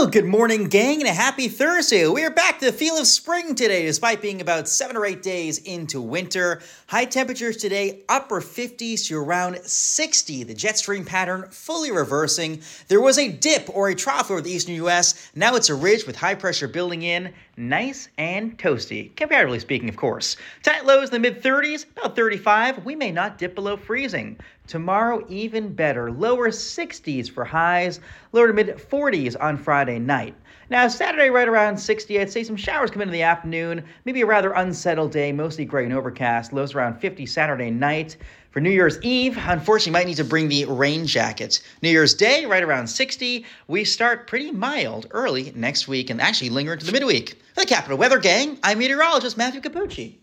Well, good morning, gang, and a happy Thursday. We are back to the feel of spring today, despite being about seven or eight days into winter. High temperatures today, upper 50s to around 60. The jet stream pattern fully reversing. There was a dip or a trough over the eastern U.S. Now it's a ridge with high pressure building in. Nice and toasty, comparatively speaking, of course. Tonight lows in the mid 30s, about 35. We may not dip below freezing. Tomorrow, even better. Lower 60s for highs, lower to mid 40s on Friday night. Now, Saturday, right around 60, I'd say some showers come in in the afternoon. Maybe a rather unsettled day, mostly gray and overcast. Lows around 50 Saturday night. For New Year's Eve, unfortunately, might need to bring the rain jacket. New Year's Day, right around 60. We start pretty mild early next week and actually linger into the midweek. For the Capital Weather Gang, I'm meteorologist Matthew Cappucci.